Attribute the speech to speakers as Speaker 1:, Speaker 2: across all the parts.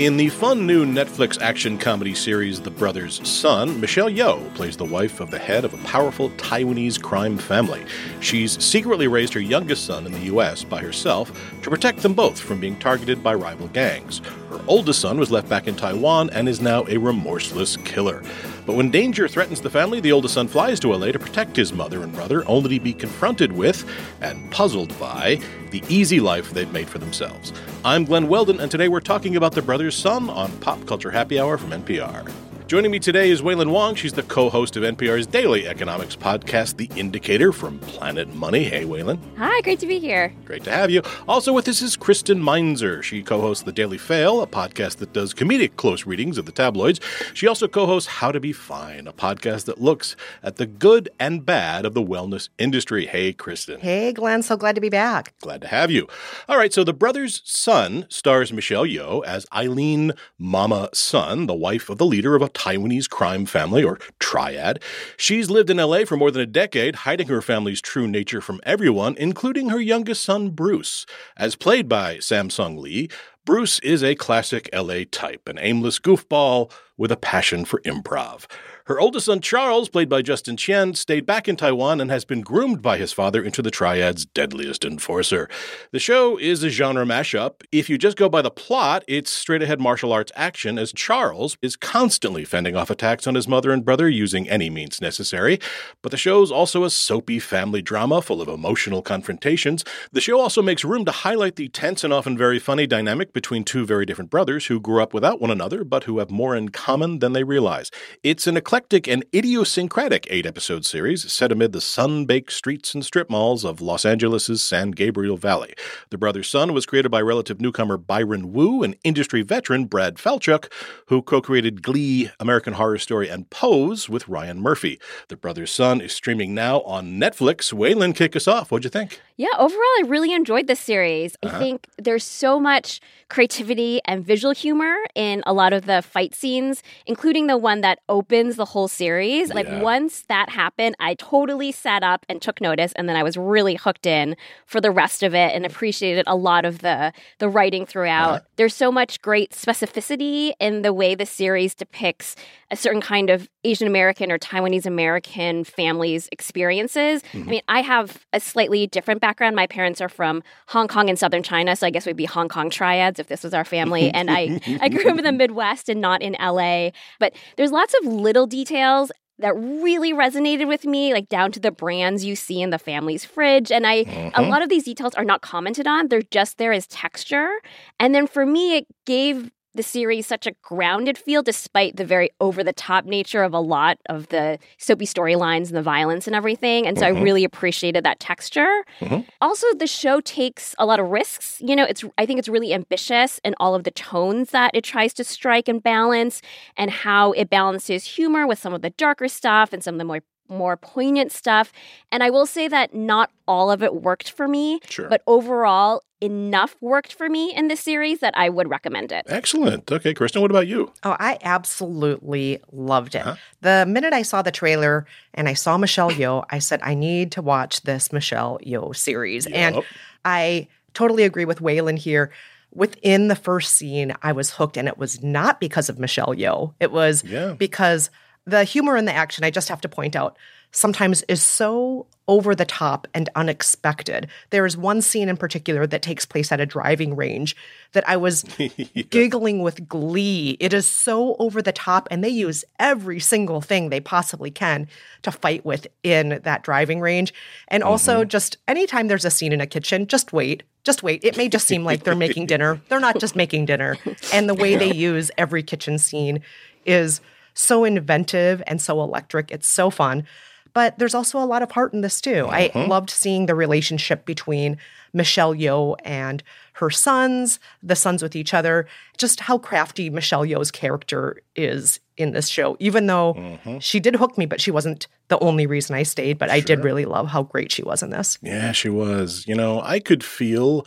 Speaker 1: In the fun new Netflix action comedy series The Brothers Sun, Michelle Yeoh plays the wife of the head of a powerful Taiwanese crime family. She's secretly raised her youngest son in the U.S. by herself to protect them both from being targeted by rival gangs. Her oldest son was left back in Taiwan and is now a remorseless killer. But when danger threatens the family, the oldest son flies to LA to protect his mother and brother, only to be confronted with and puzzled by the easy life they've made for themselves. I'm Glenn Weldon, and today we're talking about The Brothers Sun on Pop Culture Happy Hour from NPR. Joining me today is Wailin Wong. She's the co host of NPR's daily economics podcast, The Indicator from Planet Money. Hey, Wailin.
Speaker 2: Hi, great to be here.
Speaker 1: Great to have you. Also with us is Kristen Meinzer. She co hosts The Daily Fail, a podcast that does comedic close readings of the tabloids. She also co hosts How to Be Fine, a podcast that looks at the good and bad of the wellness industry. Hey, Kristen.
Speaker 3: Hey, Glenn. So glad to be back.
Speaker 1: Glad to have you. All right, so The Brothers Sun stars Michelle Yeoh as Eileen Mama Sun, the wife of the leader of a Taiwanese crime family, or triad. She's lived in LA for more than a decade, hiding her family's true nature from everyone, including her youngest son, Bruce. As played by Sam Song Li, Bruce is a classic LA type, an aimless goofball with a passion for improv. Her oldest son, Charles, played by Justin Chien, stayed back in Taiwan and has been groomed by his father into the Triad's deadliest enforcer. The show is a genre mashup. If you just go by the plot, it's straight ahead martial arts action as Charles is constantly fending off attacks on his mother and brother using any means necessary. But the show's also a soapy family drama full of emotional confrontations. The show also makes room to highlight the tense and often very funny dynamic between two very different brothers who grew up without one another but who have more in common than they realize. It's an eclectic eclectic and idiosyncratic eight episode series set amid the sun baked streets and strip malls of Los Angeles' San Gabriel Valley. The Brothers Sun was created by relative newcomer Byron Wu and industry veteran Brad Falchuk, who co created Glee, American Horror Story, and Pose with Ryan Murphy. The Brothers Sun is streaming now on Netflix. Wailin, kick us off. What'd you think?
Speaker 2: Yeah, overall, I really enjoyed this series. Uh-huh. I think there's so much creativity and visual humor in a lot of the fight scenes, including the one that opens the whole series. Like yeah. once that happened, I totally sat up and took notice, and then I was really hooked in for the rest of it and appreciated a lot of the the writing throughout. Uh-huh. There's so much great specificity in the way the series depicts a certain kind of Asian American or Taiwanese American families' experiences. Mm-hmm. I mean, I have a slightly different background. My parents are from Hong Kong and southern China, so I guess we'd be Hong Kong triads if this was our family. and I, I grew up in the Midwest and not in LA. But there's lots of little details that really resonated with me, like down to the brands you see in the family's fridge. And I, mm-hmm. a lot of these details are not commented on, they're just there as texture. And then for me, it gave the series such a grounded feel despite the very over the top nature of a lot of the soapy storylines and the violence and everything and so mm-hmm. i really appreciated that texture mm-hmm. also the show takes a lot of risks you know it's i think it's really ambitious in all of the tones that it tries to strike and balance and how it balances humor with some of the darker stuff and some of the more more poignant stuff. And I will say that not all of it worked for me,
Speaker 1: sure.
Speaker 2: but overall, enough worked for me in this series that I would recommend it.
Speaker 1: Excellent. Okay, Kristen, what about you?
Speaker 3: Oh, I absolutely loved it. Huh? The minute I saw the trailer and I saw Michelle Yeoh, I said, I need to watch this Michelle Yeoh series. Yep. And I totally agree with Wailin here within the first scene, I was hooked, and it was not because of Michelle Yeoh. It was yeah. because the humor in the action, I just have to point out, sometimes is so over the top and unexpected. There is one scene in particular that takes place at a driving range that I was yeah. giggling with glee. It is so over the top, and they use every single thing they possibly can to fight with in that driving range. And also, mm-hmm. just anytime there's a scene in a kitchen, just wait. Just wait. It may just seem like they're making dinner. They're not just making dinner. And the way they use every kitchen scene is so inventive and so electric. It's so fun. But there's also a lot of heart in this too. I mm-hmm. loved seeing the relationship between Michelle Yeoh and her sons, the sons with each other, just how crafty Michelle Yeoh's character is in this show, even though mm-hmm. she did hook me, but she wasn't the only reason I stayed. But sure. I did really love how great she was in this.
Speaker 1: Yeah, she was. You know, I could feel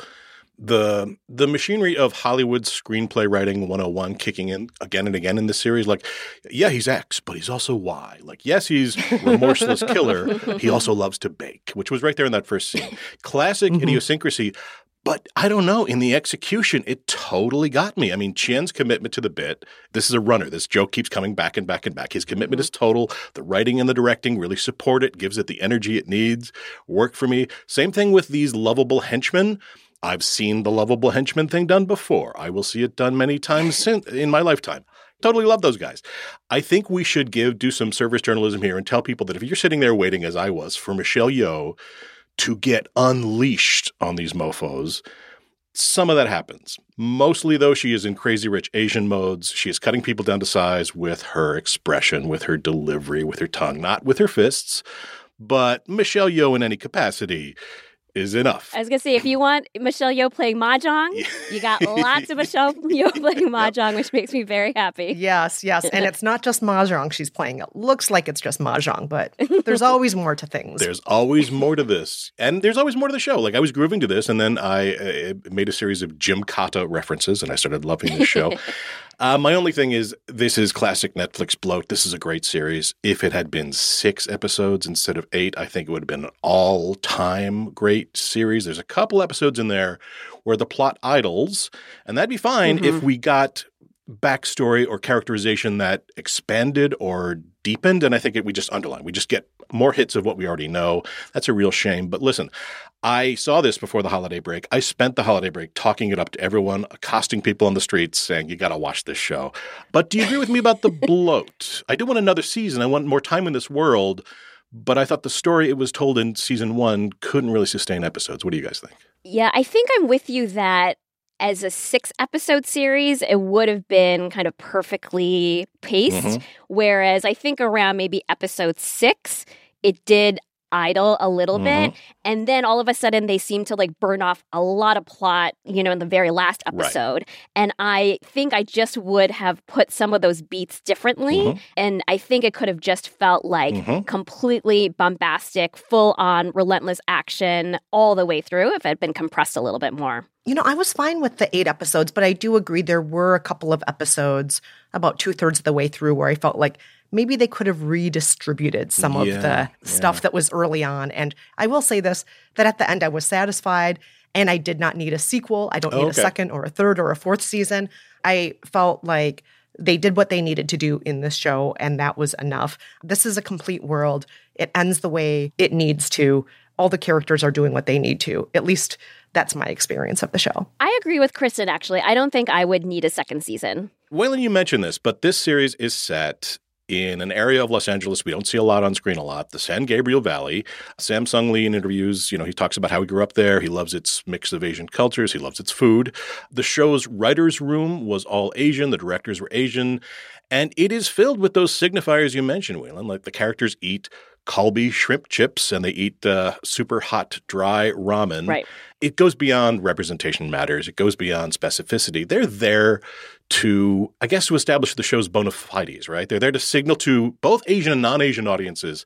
Speaker 1: the the machinery of Hollywood screenplay writing 101 kicking in again and again in the series like yeah he's X but he's also Y like yes he's remorseless killer he also loves to bake which was right there in that first scene classic mm-hmm. idiosyncrasy but I don't know. In the execution, it totally got me. I mean, Chien's commitment to the bit. This is a runner. This joke keeps coming back and back and back. His commitment mm-hmm. is total. The writing and the directing really support it, gives it the energy it needs. Work for me. Same thing with these lovable henchmen. I've seen the lovable henchman thing done before. I will see it done many times in my lifetime. Totally love those guys. I think we should give do some service journalism here and tell people that if you're sitting there waiting, as I was, for Michelle Yeoh to get unleashed on these mofos, some of that happens. Mostly, though, she is in crazy rich Asian modes. She is cutting people down to size with her expression, with her delivery, with her tongue, not with her fists. But Michelle Yeoh, in any capacity, is enough.
Speaker 2: I was gonna say, if you want Michelle Yeoh playing mahjong, you got lots of Michelle Yeoh playing mahjong, yep. which makes me very happy.
Speaker 3: Yes, yes, and it's not just mahjong she's playing. It looks like it's just mahjong, but there's always more to things.
Speaker 1: There's always more to this, and there's always more to the show. Like I was grooving to this, and then I uh, made a series of Jim Gymkata references, and I started loving the show. Uh, my only thing is, this is classic Netflix bloat. This is a great series. If it had been six episodes instead of eight, I think it would have been an all time great series. There's a couple episodes in there where the plot idles, and that'd be fine mm-hmm. if we got backstory or characterization that expanded or deepened. And I think it, we just underline. We just get more hits of what we already know. That's a real shame. But listen, I saw this before the holiday break. I spent the holiday break talking it up to everyone, accosting people on the streets, saying, You got to watch this show. But do you agree with me about the bloat? I do want another season. I want more time in this world. But I thought the story it was told in season one couldn't really sustain episodes. What do you guys think?
Speaker 2: Yeah, I think I'm with you that as a six episode series, it would have been kind of perfectly paced. Mm-hmm. Whereas I think around maybe episode six, it did idle a little mm-hmm. bit and then all of a sudden they seem to like burn off a lot of plot you know in the very last episode right. and i think i just would have put some of those beats differently mm-hmm. and i think it could have just felt like mm-hmm. completely bombastic full on relentless action all the way through if it had been compressed a little bit more
Speaker 3: you know, I was fine with the eight episodes, but I do agree there were a couple of episodes about two thirds of the way through where I felt like maybe they could have redistributed some yeah, of the yeah. stuff that was early on. And I will say this that at the end, I was satisfied and I did not need a sequel. I don't need okay. a second or a third or a fourth season. I felt like they did what they needed to do in this show, and that was enough. This is a complete world. It ends the way it needs to. All the characters are doing what they need to. At least that's my experience of the show.
Speaker 2: I agree with Kristen, actually. I don't think I would need a second season.
Speaker 1: Wailin, you mentioned this, but this series is set in an area of Los Angeles we don't see a lot on screen a lot, the San Gabriel Valley. Sam Song Li in interviews, you know, he talks about how he grew up there. He loves its mix of Asian cultures. He loves its food. The show's writer's room was all Asian. The directors were Asian. And it is filled with those signifiers you mentioned, Wailin. Like the characters eat Calbee shrimp chips and they eat uh, super hot, dry ramen.
Speaker 2: Right.
Speaker 1: It goes beyond representation matters. It goes beyond specificity. They're there to, I guess, to establish the show's bona fides, right? They're there to signal to both Asian and non Asian audiences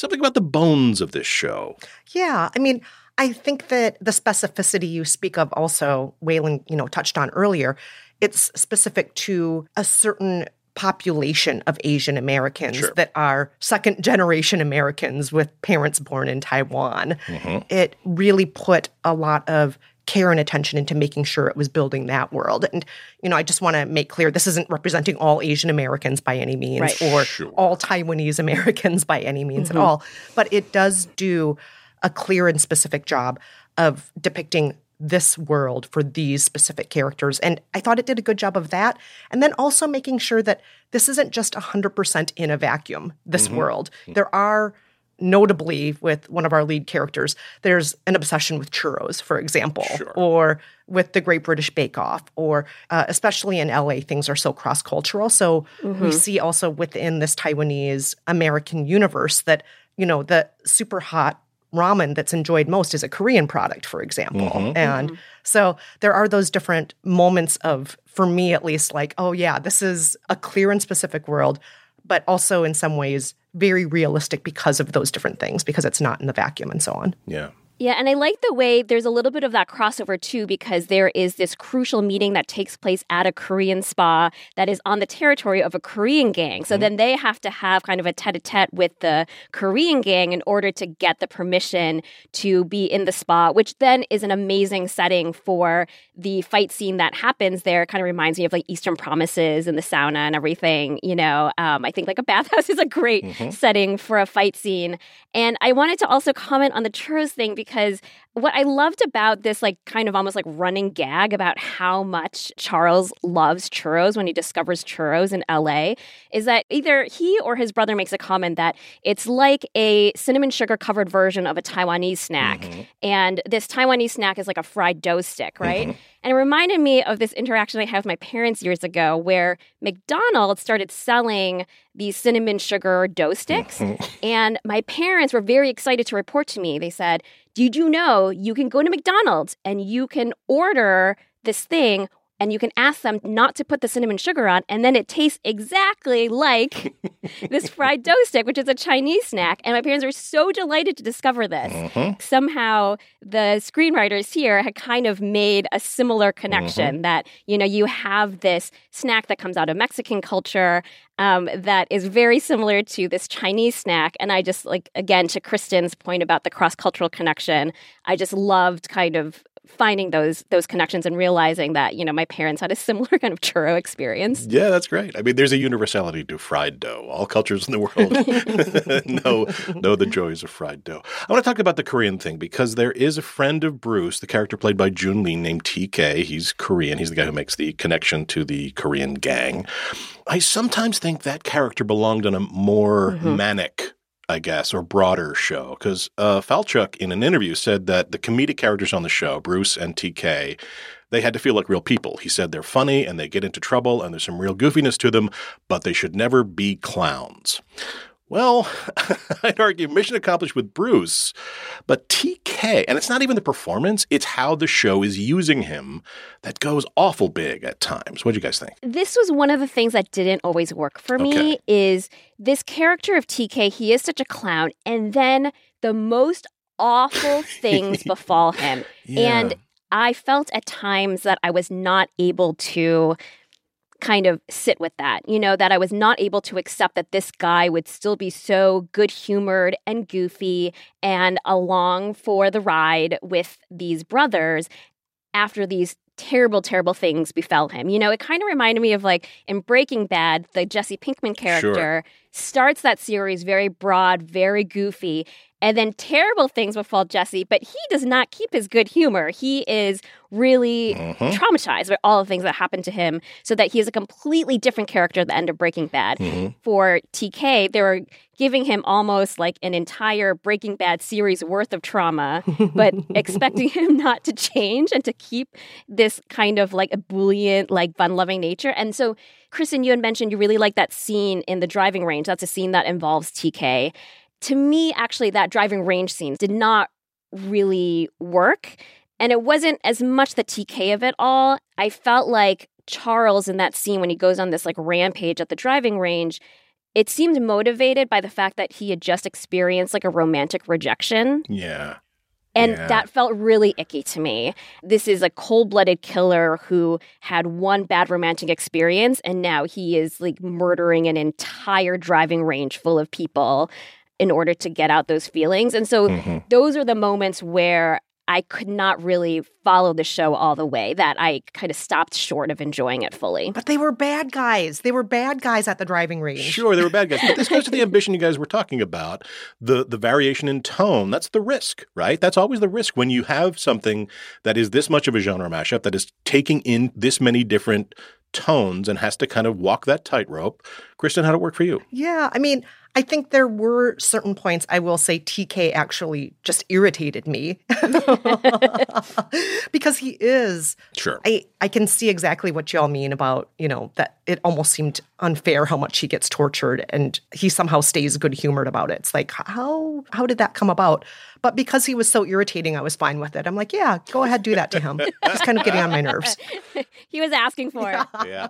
Speaker 1: something about the bones of this show.
Speaker 3: Yeah. I mean, I think that the specificity you speak of also, Wailin, you know, touched on earlier, it's specific to a certain population of Asian Americans sure. that are second generation Americans with parents born in Taiwan. Mm-hmm. It really put a lot of care and attention into making sure it was building that world. And, you know, I just want to make clear this isn't representing all Asian Americans by any means right. or sure. all Taiwanese Americans by any means mm-hmm. at all. But it does do a clear and specific job of depicting this world for these specific characters. And I thought it did a good job of that. And then also making sure that this isn't just 100% in a vacuum, this mm-hmm. world. Mm-hmm. There are, notably with one of our lead characters, there's an obsession with churros, for example, sure. or with the Great British Bake Off, or uh, especially in LA, things are so cross cultural. So mm-hmm. we see also within this Taiwanese American universe that, you know, the super hot ramen that's enjoyed most is a Korean product, for example.
Speaker 1: Mhm.
Speaker 3: And so there are those different moments of, for me at least, like, oh, yeah, this is a clear and specific world, but also in some ways very realistic because of those different things, because it's not in the vacuum and so on.
Speaker 1: Yeah.
Speaker 2: Yeah, and I like the way there's a little bit of that crossover too, because there is this crucial meeting that takes place at a Korean spa that is on the territory of a Korean gang. So then they have to have kind of a tete a tete with the Korean gang in order to get the permission to be in the spa, which then is an amazing setting for the fight scene that happens there. It Kind of reminds me of like Eastern Promises and the sauna and everything. You know, um, I think like a bathhouse is a great setting for a fight scene. And I wanted to also comment on the churros thing because what I loved about this, like, kind of almost like running gag about how much Charles loves churros when he discovers churros in LA is that either he or his brother makes a comment that it's like a cinnamon sugar covered version of a Taiwanese snack. Mm-hmm. And this Taiwanese snack is like a fried dough stick, right? Mm-hmm. And it reminded me of this interaction I had with my parents years ago where McDonald's started selling these cinnamon sugar dough sticks. and my parents were very excited to report to me. They said, Did you know you can go to McDonald's and you can order this thing and you can ask them not to put the cinnamon sugar on, and then it tastes exactly like this fried dough stick, which is a Chinese snack. And my parents were so delighted to discover this. Somehow, the screenwriters here had kind of made a similar connection that, you know, you have this snack that comes out of Mexican culture um, that is very similar to this Chinese snack. And I just, like, again, to Kristen's point about the cross cultural connection, I just loved kind of finding those those connections and realizing that you know my parents had a similar kind of churro experience.
Speaker 1: Yeah, that's great. I mean, there's a universality to fried dough. All cultures in the world know know the joys of fried dough. I want to talk about the Korean thing because there is a friend of Bruce, the character played by Joon Lee, named TK. He's Korean. He's the guy who makes the connection to the Korean gang. I sometimes think that character belonged on a more mm-hmm. manic I guess, or broader show. Because uh, Falchuk, in an interview, said that the comedic characters on the show, Bruce and TK, they had to feel like real people. He said they're funny and they get into trouble and there's some real goofiness to them, but they should never be clowns. Well, I'd argue mission accomplished with Bruce, but TK, and it's not even the performance, it's how the show is using him that goes awful big at times. What do you guys think?
Speaker 2: This was one of the things that didn't always work for me
Speaker 1: Okay.
Speaker 2: is this character of TK, he is such a clown and then the most awful things befall him. And I felt at times that I was not able to kind of sit with that. You know, that I was not able to accept that this guy would still be so good humored and goofy and along for the ride with these brothers after these terrible, terrible things befell him. You know, it kind of reminded me of like in Breaking Bad, the Jesse Pinkman character starts that series very broad, very goofy. And then terrible things befall Jesse, but he does not keep his good humor. He is really
Speaker 1: Mhm.
Speaker 2: traumatized by all the things that happened to him, so that he is a completely different character at the end of Breaking Bad.
Speaker 1: Mhm.
Speaker 2: For TK, they were giving him almost like an entire Breaking Bad series worth of trauma, but expecting him not to change and to keep this kind of like ebullient, like fun loving nature. And so, Kristen, you had mentioned you really like that scene in the driving range. That's a scene that involves TK. To me, actually, that driving range scene did not really work. And it wasn't as much the TK of it all. I felt like Charles in that scene when he goes on this like rampage at the driving range, it seemed motivated by the fact that he had just experienced like a romantic rejection.
Speaker 1: Yeah.
Speaker 2: And
Speaker 1: Yeah.
Speaker 2: that felt really icky to me. This is a cold blooded killer who had one bad romantic experience and now he is like murdering an entire driving range full of people in order to get out those feelings. And so
Speaker 1: Mhm.
Speaker 2: those are the moments where I could not really follow the show all the way, that I kind of stopped short of enjoying it fully.
Speaker 3: But they were bad guys. They were bad guys at the driving range.
Speaker 1: Sure, they were bad guys. But this goes to the ambition you guys were talking about. The the variation in tone, that's the risk, right? That's always the risk when you have something that is this much of a genre mashup that is taking in this many different tones and has to kind of walk that tightrope. Kristen, how'd it work for you?
Speaker 3: Yeah, I mean, I think there were certain points I will say TK actually just irritated me because he is
Speaker 1: Sure.
Speaker 3: I I can see exactly what y'all mean about, you know, that it almost seemed unfair how much he gets tortured and he somehow stays good humored about it. It's like how how did that come about? But because he was so irritating, I was fine with it. I'm like, yeah, go ahead, do that to him. He's kind of getting on my nerves.
Speaker 2: he was asking for
Speaker 1: it. Yeah.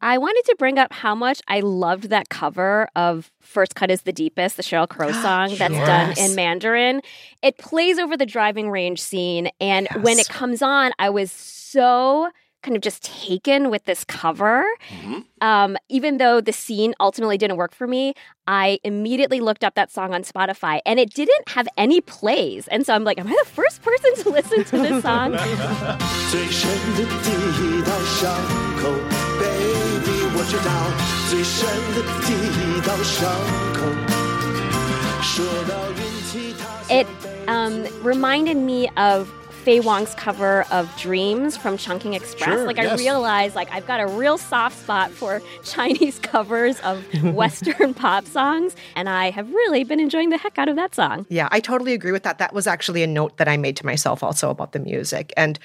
Speaker 2: I wanted to bring up how much I loved that cover of First Cut is the Deepest, the Sheryl Crow song that's yes. done in Mandarin. It plays over the driving range scene. And yes. when it comes on, I was so kind of just taken with this cover. Mm-hmm. Um, even though the scene ultimately didn't work for me, I immediately looked up that song on Spotify and it didn't have any plays. And so I'm like, am I the first person to listen to this song? It um, reminded me of Faye Wong's cover of Dreams from Chungking Express.
Speaker 1: Sure,
Speaker 2: like
Speaker 1: yes.
Speaker 2: I realized like I've got a real soft spot for Chinese covers of Western pop songs. And I have really been enjoying the heck out of that song.
Speaker 3: Yeah, I totally agree with that. That was actually a note that I made to myself also about the music. And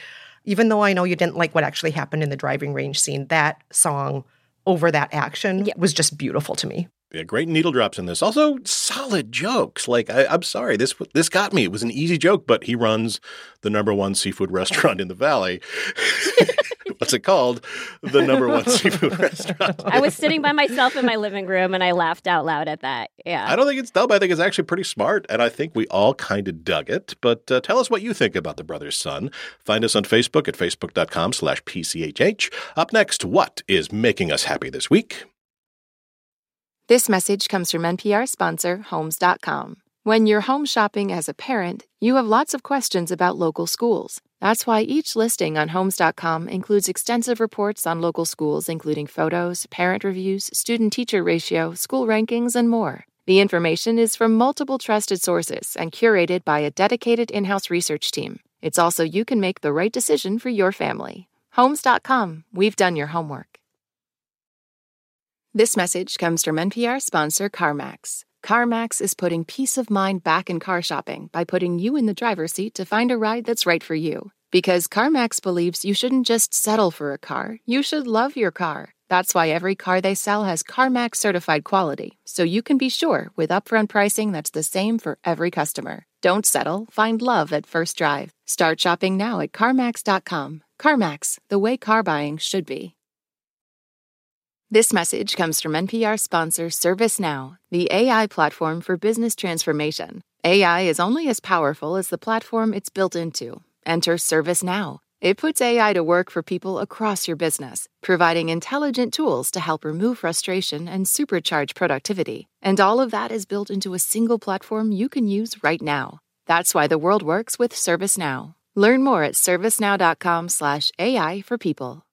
Speaker 3: even though I know you didn't like what actually happened in the driving range scene, that song over that action yep. was just beautiful to me
Speaker 1: yeah, great needle drops in this. Also, solid jokes. Like I, am sorry, this this got me. It was an easy joke, but he runs the number one seafood restaurant in the valley. What's it called? The number one seafood restaurant.
Speaker 2: I was sitting by myself in my living room and I laughed out loud at that. Yeah.
Speaker 1: I don't think it's dumb. I think it's actually pretty smart, and I think we all kind of dug it. But uh, tell us what you think about the Brothers Sun. Find us on Facebook at facebook.com/slash pchh. Up next, what is making us happy this week?
Speaker 4: This message comes from NPR sponsor Homes.com. When you're home shopping as a parent, you have lots of questions about local schools. That's why each listing on Homes.com includes extensive reports on local schools, including photos, parent reviews, student teacher ratio, school rankings, and more. The information is from multiple trusted sources and curated by a dedicated in house research team. It's also you can make the right decision for your family. Homes.com, we've done your homework. This message comes from NPR sponsor CarMax. CarMax is putting peace of mind back in car shopping by putting you in the driver's seat to find a ride that's right for you. Because CarMax believes you shouldn't just settle for a car, you should love your car. That's why every car they sell has CarMax certified quality, so you can be sure with upfront pricing that's the same for every customer. Don't settle, find love at first drive. Start shopping now at CarMax.com. CarMax, the way car buying should be. This message comes from NPR sponsor ServiceNow, the AI platform for business transformation. AI is only as powerful as the platform it's built into. Enter ServiceNow. It puts AI to work for people across your business, providing intelligent tools to help remove frustration and supercharge productivity. And all of that is built into a single platform you can use right now. That's why the world works with ServiceNow. Learn more at servicenow.com/ai for people.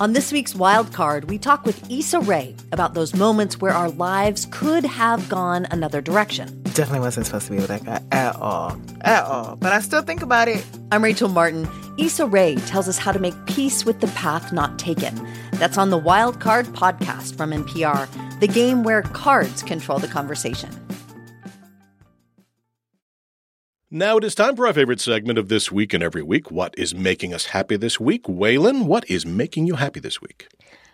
Speaker 5: On this week's Wild Card, we talk with Issa Rae about those moments where our lives could have gone another direction.
Speaker 6: Definitely wasn't supposed to be with that guy at all. At all. But I still think about it.
Speaker 5: I'm Rachel Martin. Issa Rae tells us how to make peace with the path not taken. That's on the Wild Card podcast from NPR, the game where cards control the conversation.
Speaker 1: Now it is time for our favorite segment of this week and every week. What is making us happy this week? Wailin, what is making you happy this week?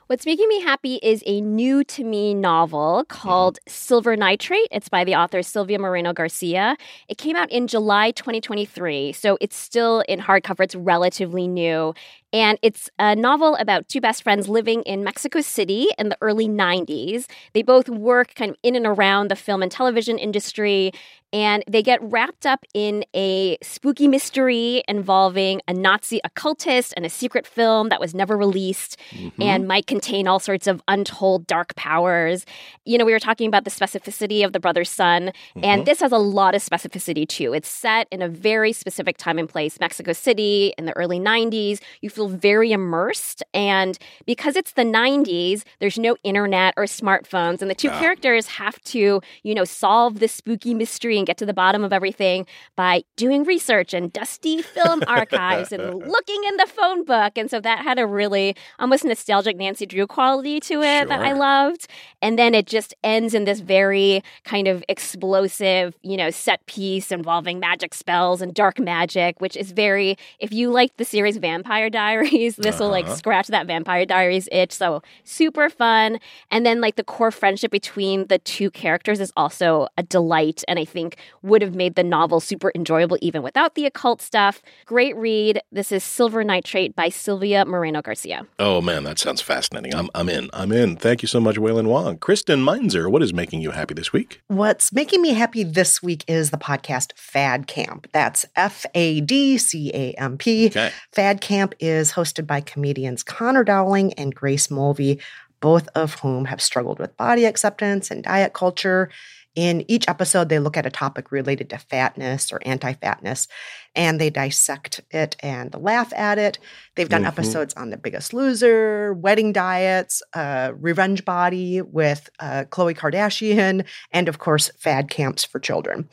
Speaker 2: What's making me happy is a new to me novel called mm-hmm. Silver Nitrate. It's by the author Silvia Moreno Garcia. It came out in July 2023, so it's still in hardcover. It's relatively new. And it's a novel about two best friends living in Mexico City in the early 90s. They both work kind of in and around the film and television industry, and they get wrapped up in a spooky mystery involving a Nazi occultist and a secret film that was never released mm-hmm. and might contain all sorts of untold dark powers. You know, we were talking about the specificity of the Brothers Sun, mm-hmm. and this has a lot of specificity too. It's set in a very specific time and place, Mexico City in the early 90s. You feel very immersed, and because it's the 90s, there's no internet or smartphones, and the two characters have to, you know, solve this spooky mystery and get to the bottom of everything by doing research and dusty film archives and looking in the phone book. And so that had a really almost nostalgic Nancy Drew quality to it sure. that I loved. And then it just ends in this very kind of explosive, you know, set piece involving magic spells and dark magic, which is very, if you like the series Vampire Diaries, Diaries. This will like
Speaker 1: Uh-huh.
Speaker 2: scratch that Vampire Diaries itch. So super fun. And then like the core friendship between the two characters is also a delight. And I think would have made the novel super enjoyable even without the occult stuff. Great read. This is Silver Nitrate by Silvia Moreno Garcia.
Speaker 1: Oh man, that sounds fascinating. I'm I'm in. I'm in. Thank you so much, Wailin Wong. Kristen Meinzer, what is making you happy this week?
Speaker 3: What's making me happy this week is the podcast Fad Camp. That's F A D C A M P.
Speaker 1: Okay.
Speaker 3: Fad Camp is hosted by comedians Connor Dowling and Grace Mulvey, both of whom have struggled with body acceptance and diet culture. In each episode, they look at a topic related to fatness or anti fatness and they dissect it and laugh at it. They've done
Speaker 1: Mhm.
Speaker 3: episodes on The Biggest Loser, wedding diets, uh, Revenge Body with uh, Khloe Kardashian, and of course, fad camps for children.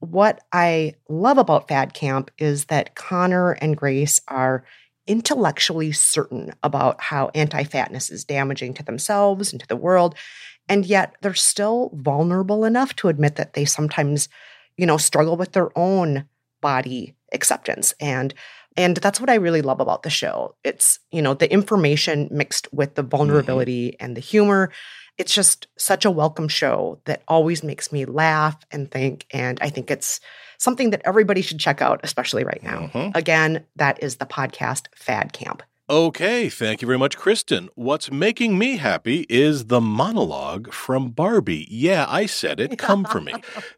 Speaker 3: What I love about Fad Camp is that Connor and Grace are intellectually certain about how anti fatness is damaging to themselves and to the world. And yet they're still vulnerable enough to admit that they sometimes, you know, struggle with their own body acceptance. And and that's what I really love about the show. It's, you know, the information mixed with the mm-hmm. vulnerability and the humor. It's just such a welcome show that always makes me laugh and think. And I think it's something that everybody should check out, especially right now.
Speaker 1: Mhm.
Speaker 3: Again, that is the podcast Fad Camp.
Speaker 1: Okay, thank you very much, Kristen. What's making me happy is the monologue from Barbie. Yeah, I said it. Come for me.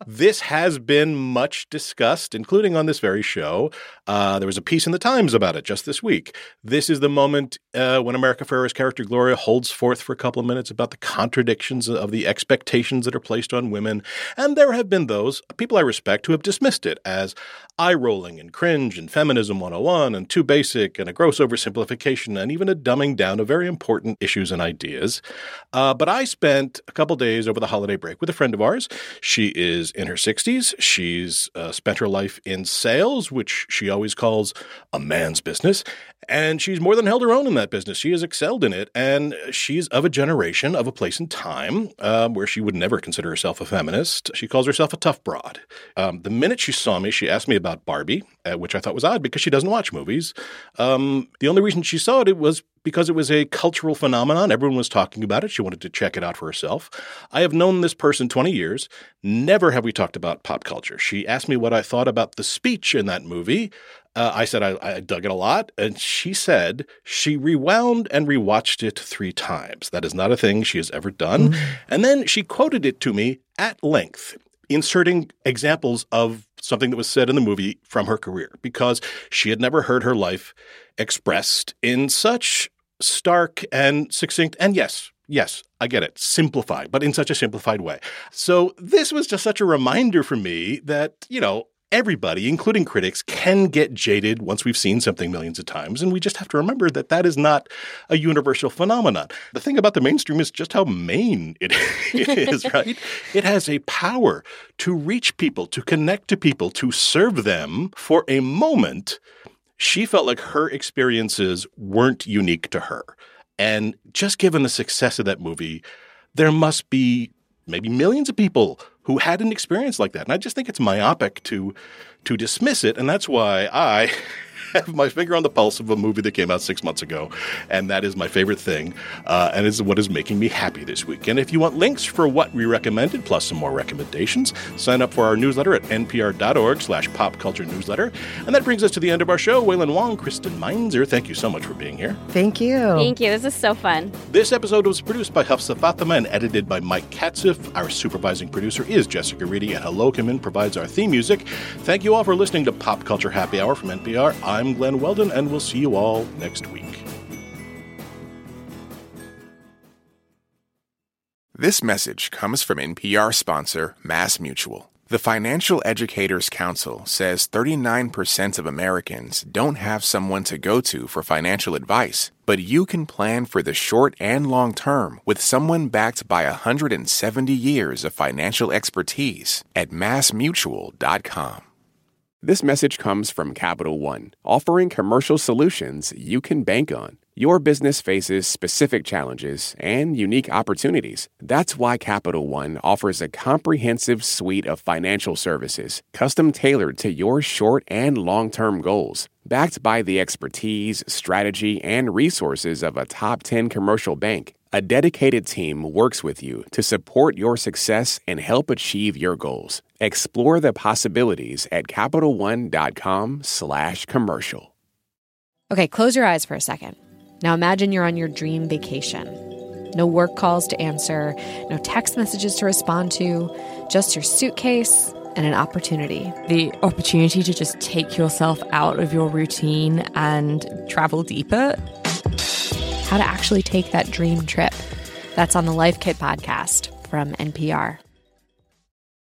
Speaker 1: This has been much discussed, including on this very show. Uh, there was a piece in the Times about it just this week. This is the moment uh, when America Ferrera's character Gloria holds forth for a couple of minutes about the contradictions of the expectations that are placed on women. And there have been those, people I respect, who have dismissed it as eye rolling and cringe and feminism 101 and too basic and a gross oversimplification and even a dumbing down of very important issues and ideas. Uh, but I spent a couple days over the holiday break with a friend of ours. She is in her 60s. She's uh, spent her life in sales, which she always calls a man's business. And she's more than held her own in that business. She has excelled in it. And she's of a generation, of a place and time um, where she would never consider herself a feminist. She calls herself a tough broad. Um, the minute she saw me, she asked me about Barbie, uh, which I thought was odd because she doesn't watch movies. Um, the only reason she saw it, it was because it was a cultural phenomenon. Everyone was talking about it. She wanted to check it out for herself. I have known this person 20 years. Never have we talked about pop culture. She asked me what I thought about the speech in that movie. Uh, I said I, I dug it a lot. And she said she rewound and rewatched it three times. That is not a thing she has ever done. And then she quoted it to me at length, inserting examples of something that was said in the movie from her career because she had never heard her life expressed in such stark and succinct and yes yes i get it simplified but in such a simplified way. So this was just such a reminder for me that you know everybody including critics can get jaded once we've seen something millions of times and we just have to remember that that is not a universal phenomenon. The thing about the mainstream is just how main it is right? It has a power to reach people to connect to people to serve them for a moment she felt like her experiences weren't unique to her. And just given the success of that movie, there must be maybe millions of people who had an experience like that. And I just think it's myopic to to dismiss it. And that's why I have my finger on the pulse of a movie that came out six months ago. And that is my favorite thing. Uh, and is what is making me happy this week. And if you want links for what we recommended, plus some more recommendations, sign up for our newsletter at npr.org slash pop culture newsletter. And that brings us to the end of our show. Wailin Wong, Kristen Meinzer, thank you so much for being here.
Speaker 3: Thank you.
Speaker 2: Thank you. This is so fun.
Speaker 1: This episode was produced by Hafsa Fatima and edited by Mike Katzif. Our supervising producer is Jessica Reedy, and Hello Come In provides our theme music. Thank you all for listening to Pop Culture Happy Hour from NPR. I'm Glenn Weldon, and we'll see you all next week.
Speaker 7: This message comes from NPR sponsor Mass Mutual. The Financial Educators Council says 39% of Americans don't have someone to go to for financial advice, but you can plan for the short and long term with someone backed by 170 years of financial expertise at massmutual.com. This message comes from Capital One, offering commercial solutions you can bank on. Your business faces specific challenges and unique opportunities. That's why Capital One offers a comprehensive suite of financial services, custom tailored to your short and long term goals. Backed by the expertise, strategy, and resources of a top 10 commercial bank, a dedicated team works with you to support your success and help achieve your goals. Explore the possibilities at CapitalOne.com/commercial.
Speaker 8: Okay, close your eyes for a second. Now imagine you're on your dream vacation. No work calls to answer, no text messages to respond to, just your suitcase and an opportunity.
Speaker 9: The opportunity to just take yourself out of your routine and travel deeper
Speaker 8: how to actually take that dream trip. That's on the Life Kit podcast from NPR.